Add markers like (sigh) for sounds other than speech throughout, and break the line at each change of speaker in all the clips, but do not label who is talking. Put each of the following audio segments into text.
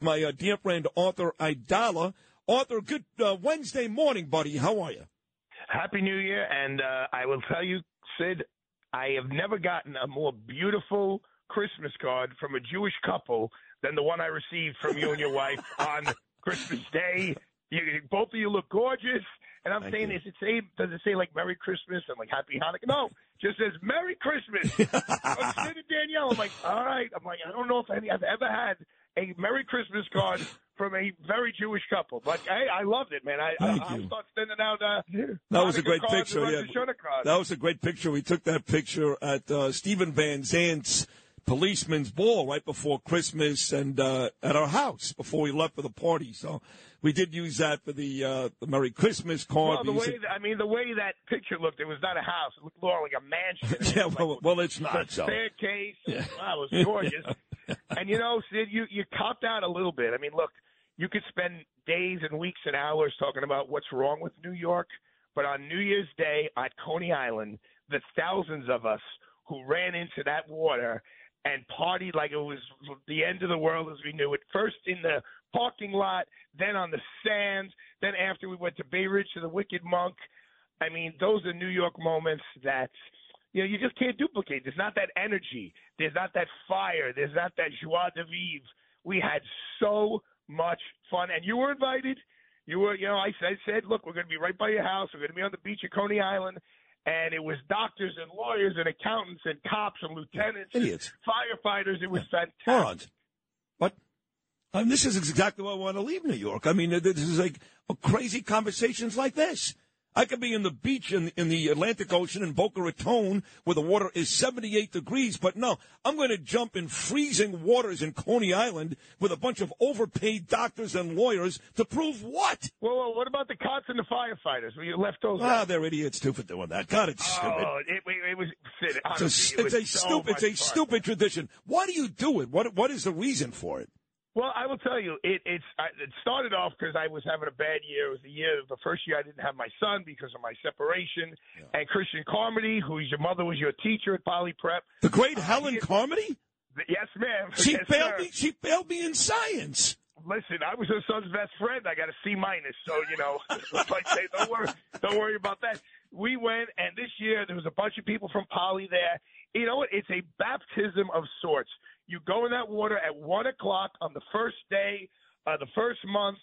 my uh, dear friend Arthur Aidala. Arthur, good uh, Wednesday morning, buddy. How are you?
Happy New Year, and uh, I will tell you, Sid, I have never gotten a more beautiful Christmas card from a Jewish couple than the one I received from you and your (laughs) wife on Christmas Day. You, both of you look gorgeous. And I'm Thank saying, you. is it say, does it say like Merry Christmas and like Happy Hanukkah? No, just says Merry Christmas. (laughs) I'm sitting Danielle. I'm like, all right. I'm like, I don't know if any, I've ever had a Merry Christmas card (laughs) from a very Jewish couple. But hey, I loved it, man. I,
Thank
I,
you.
I'll start sending out. Uh,
that was a great picture. Yeah, that was a great picture. We took that picture at uh, Steven Van Zandt's policeman's ball right before Christmas and uh, at our house before we left for the party. So we did use that for the, uh, the Merry Christmas card.
Well, the way that, I mean, the way that picture looked, it was not a house. It looked more like a mansion. (laughs)
yeah, well, like, well, it's not.
So. Staircase. Yeah. Wow, it was (laughs) gorgeous. And you know, Sid, you you copped out a little bit. I mean, look, you could spend days and weeks and hours talking about what's wrong with New York, but on New Year's Day at Coney Island, the thousands of us who ran into that water and partied like it was the end of the world as we knew it. First in the parking lot, then on the sands, then after we went to Bay Ridge to the Wicked Monk. I mean, those are New York moments that you know you just can't duplicate. There's not that energy. There's not that fire. There's not that joie de vivre. We had so much fun, and you were invited. You were, you know, I said, said, look, we're going to be right by your house. We're going to be on the beach at Coney Island, and it was doctors and lawyers and accountants and cops and lieutenants,
idiots,
and firefighters. It was fantastic.
Morons. What? I mean, this is exactly why I want to leave New York. I mean, this is like crazy conversations like this. I could be in the beach in, in the Atlantic Ocean in Boca Raton where the water is 78 degrees, but no, I'm going to jump in freezing waters in Coney Island with a bunch of overpaid doctors and lawyers to prove what?
Well, well what about the cops and the firefighters? Were you left those?
Ah, they're idiots too for doing that. God, it's stupid.
Oh, it, it, was.
Honestly, it's a, it's a so stupid, it's a fun. stupid tradition. Why do you do it? What what is the reason for it?
Well, I will tell you, it it's it started off because I was having a bad year. It was the year, the first year I didn't have my son because of my separation. Yeah. And Christian Carmody, who's your mother was your teacher at Poly Prep,
the great uh, Helen he, Carmody.
Yes, ma'am.
She
yes,
failed
sir.
me. She failed me in science.
Listen, I was her son's best friend. I got a C minus, so you know, (laughs) like say, don't worry, don't worry about that. We went, and this year there was a bunch of people from Poly there. You know what? It's a baptism of sorts. You go in that water at one o'clock on the first day, uh, the first month,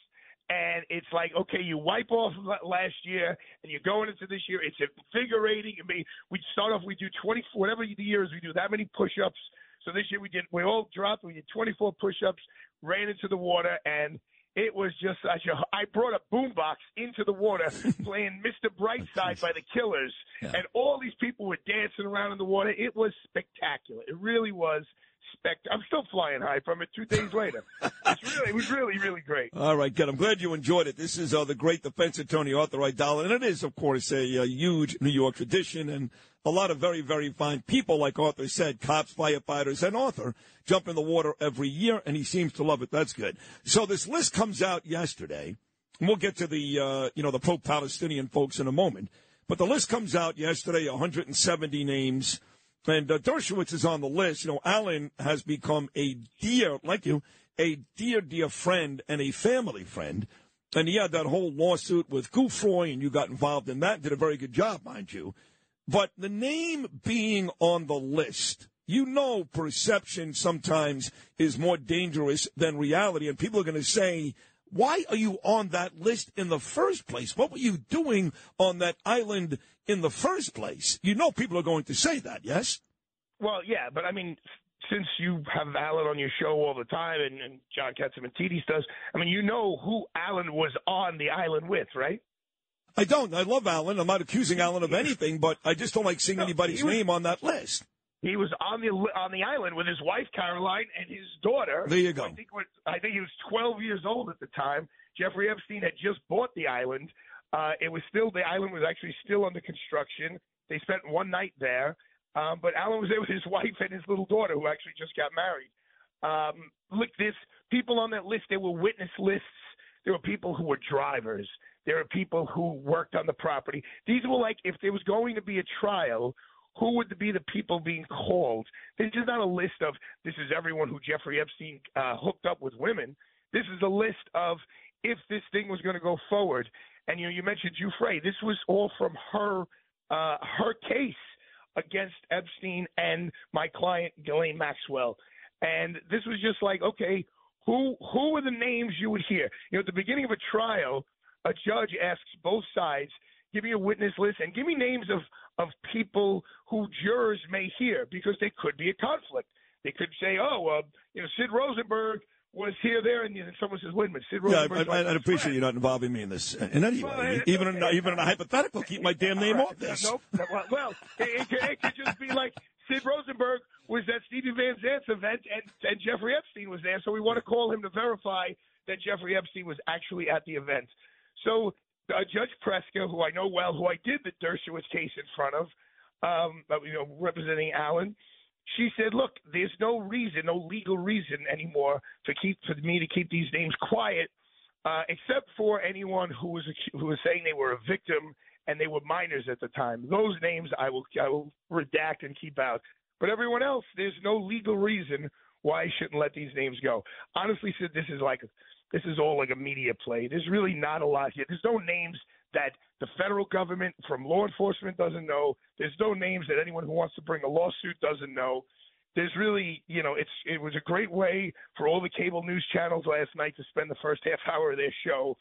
and it's like okay, you wipe off last year, and you're going into this year. It's invigorating. I mean, we start off, we do twenty, whatever the years we do that many push-ups. So this year we did, we all dropped, we did 24 push-ups, ran into the water, and it was just such a. I brought a boombox into the water (laughs) playing Mr. Brightside by the Killers, yeah. and all these people were dancing around in the water. It was spectacular. It really was I'm still flying high from it two days later. really, it was really, really great.
All right, good. I'm glad you enjoyed it. This is uh, the great defense attorney Arthur Aidala, and it is, of course, a, a, huge New York tradition, and a lot of very, very fine people, like Arthur said, cops, firefighters, and Arthur jump in the water every year, and he seems to love it. That's good. So this list comes out yesterday. And we'll get to the, uh, you know, the pro-Palestinian folks in a moment. But the list comes out yesterday, 170 names. And uh, Dershowitz is on the list. You know, Alan has become a dear, like you, a dear, dear friend and a family friend. And he had that whole lawsuit with Giuffre, and you got involved in that. Did a very good job, mind you. But the name being on the list, you know, perception sometimes is more dangerous than reality. And people are going to say, why are you on that list in the first place? What were you doing on that island in the first place? You know people are going to say that, yes?
Well, yeah, but I mean, since you have Alan on your show all the time and, and John Catsimatidis does, I mean, you know who Alan was on the island with, right?
I don't. I love Alan. I'm not accusing Alan of anything, but I just don't like seeing no, anybody's was, name on that list.
He was on the on the island with his wife Caroline and his daughter.
There you go.
I think, was, I think he was 12 years old at the time. Jeffrey Epstein had just bought the island. Uh, it was still the island was actually still under construction. They spent one night there, um, but Alan was there with his (laughs) wife and his little daughter, who actually just got married. Um, look, this people on that list. There were witness lists. There were people who were drivers. There are people who worked on the property. These were like if there was going to be a trial, who would be the people being called? This is not a list of this is everyone who Jeffrey Epstein uh, hooked up with women. This is a list of if this thing was going to go forward. And you know, you mentioned Giuffre. This was all from her uh, her case against Epstein and my client Ghislaine Maxwell. And this was just like, okay, who who are the names you would hear? You know, at the beginning of a trial, a judge asks both sides, give me a witness list and give me names of of people who jurors may hear because there could be a conflict. They could say, oh, uh, you know, Sid Rosenberg was here, there, and then someone says, wait a minute, Sid Rosenberg.
Yeah, I, I appreciate you not involving me in this in any way. Well, even okay. in, even in a hypothetical, keep my damn name right. off this.
Nope. Well, it, it, could, it could just be like Sid Rosenberg was at Steven Van Zandt's event, and, and Jeffrey Epstein was there, so we want to call him to verify that Jeffrey Epstein was actually at the event. So uh, Judge Preska, who I know well, who I did the Dershowitz case in front of, um, you know, representing Alan, she said, "Look, there's no reason, no legal reason anymore to keep for me to keep these names quiet, uh, except for anyone who was who was saying they were a victim and they were minors at the time. Those names I will I will redact and keep out. But everyone else, there's no legal reason why I shouldn't let these names go. Honestly, this is like this is all like a media play. There's really not a lot here. There's no names that the federal government from law enforcement doesn't know. There's no names that anyone who wants to bring a lawsuit doesn't know. There's really, you know, it's it was a great way for all the cable news channels last night to spend the first half hour of their show.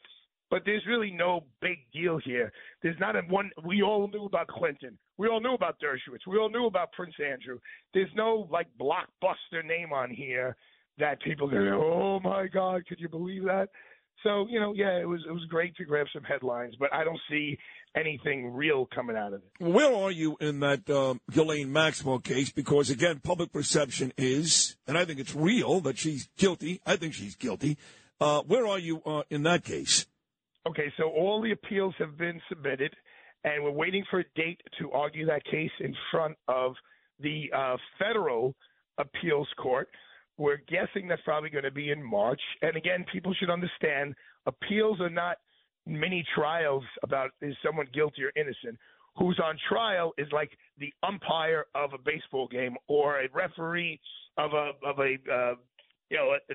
But there's really no big deal here. There's not a one. We all knew about Clinton. We all knew about Dershowitz. We all knew about Prince Andrew. There's no like blockbuster name on here that people go, oh my God, could you believe that? So you know, yeah, it was it was great to grab some headlines, but I don't see anything real coming out of it.
Where are you in that um, Ghislaine Maxwell case? Because again, public perception is, and I think it's real that she's guilty. I think she's guilty. Uh, where are you uh, in that case?
Okay, so all the appeals have been submitted, and we're waiting for a date to argue that case in front of the uh, federal appeals court. We're guessing that's probably going to be in March. And again, people should understand appeals are not mini trials about is someone guilty or innocent. Who's on trial is like the umpire of a baseball game or a referee of a of a uh, you know a,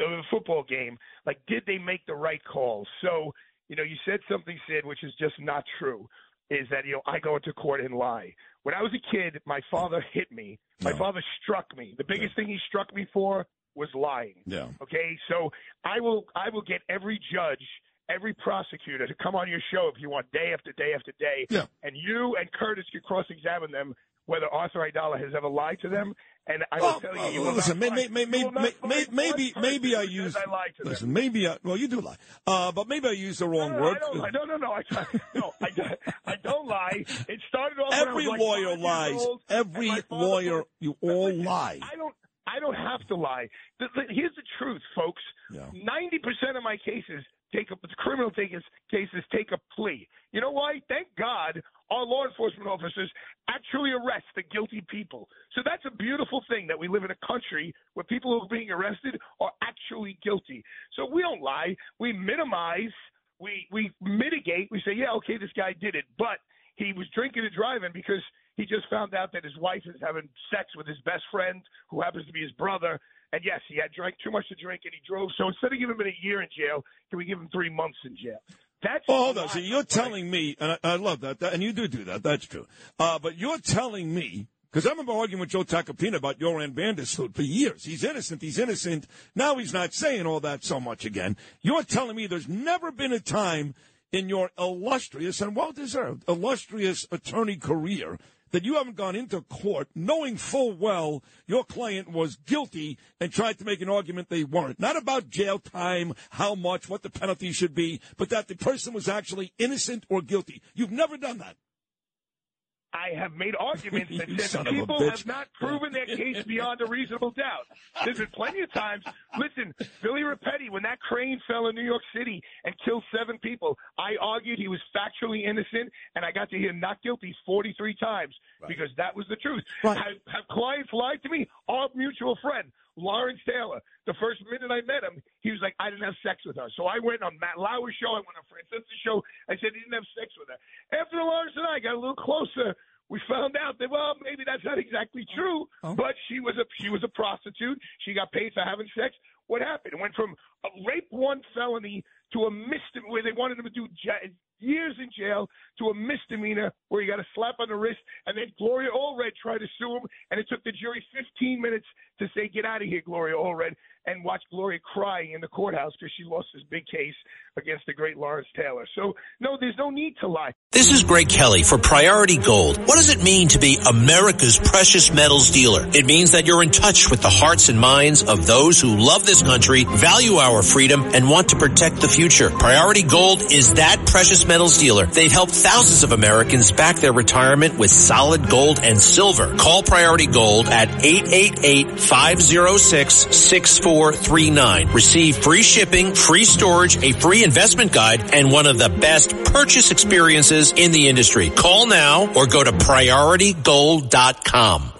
a football game. Like, did they make the right call? So, you know, you said something, Sid, which is just not true. Is that you know I go into court and lie. When I was a kid, my father hit me. My no. father struck me. The biggest yeah. thing he struck me for was lying.
Yeah.
Okay. So I will I will get every judge, every prosecutor to come on your show if you want, day after day after day.
Yeah.
And you and Curtis can cross examine them whether Arthur Aidala has ever lied to them. And I will oh, tell you, you
uh, listen, may, may, may, maybe, maybe, maybe I use.
I lied to
listen, them. maybe I, well, you do lie, uh, but maybe I use the wrong
no,
word.
No, no, no, no, I, (laughs) no, I, I don't lie. It started off.
Every
like
lawyer lies.
Old,
Every lawyer, you all lie.
I don't. I don't have to lie. The, the, here's the truth, folks. Ninety yeah. percent of my cases take a criminal cases cases take a plea. You know why? Thank God our law enforcement officers actually arrest the guilty people. So that's a beautiful thing that we live in a country where people who are being arrested are actually guilty. So we don't lie. We minimize. We we mitigate. We say, yeah, okay, this guy did it, but he was drinking and driving because he just found out that his wife is having sex with his best friend, who happens to be his brother. And yes, he had drank too much to drink and he drove. So instead of giving him a year in jail, can we give him three months in jail? That's
well, hold on. So you're telling me, and I, I love that, that, and you do do that. That's true. Uh, but you're telling me because I remember arguing with Joe Tacopina about Joran van der Sloot for years. He's innocent. He's innocent. Now he's not saying all that so much again. You're telling me there's never been a time in your illustrious and well deserved illustrious attorney career that you haven't gone into court knowing full well your client was guilty and tried to make an argument they weren't. Not about jail time, how much, what the penalty should be, but that the person was actually innocent or guilty. You've never done that.
I have made arguments that (laughs) said
son
the
of a
people have not proven their case beyond a reasonable doubt. There's been plenty of times. Listen, Billy Rapetti, when that crane fell in New York City and killed seven people, I argued he was factually innocent, and I got to hear not guilty 43 times because that was the truth.
Right.
Have, have clients lied to me? Our mutual friend. Lawrence Taylor. The first minute I met him, he was like, I didn't have sex with her. So I went on Matt Lauer's show, I went on Francisca's show. I said he didn't have sex with her. After Lawrence and I got a little closer, we found out that well, maybe that's not exactly true. Oh. Oh. But she was a she was a prostitute. She got paid for having sex. What happened? It went from a rape one felony to a misdemeanor where they wanted him to do years in jail to a misdemeanor where he got a slap on the wrist. And then Gloria Allred tried to sue him, and it took the jury 15 minutes to say, "Get out of here, Gloria Allred," and watch Gloria crying in the courthouse because she lost this big case against the great Lawrence Taylor. So no, there's no need to lie.
This is Greg Kelly for Priority Gold. What does it mean to be America's precious metals dealer? It means that you're in touch with the hearts and minds of those who love this country, value our freedom, and want to protect the future. Priority Gold is that precious metals dealer. They've helped thousands of Americans back their retirement with solid gold and silver. Call Priority Gold at 888-506-6439. Receive free shipping, free storage, a free investment guide, and one of the best purchase experiences in the industry. Call now or go to prioritygold.com.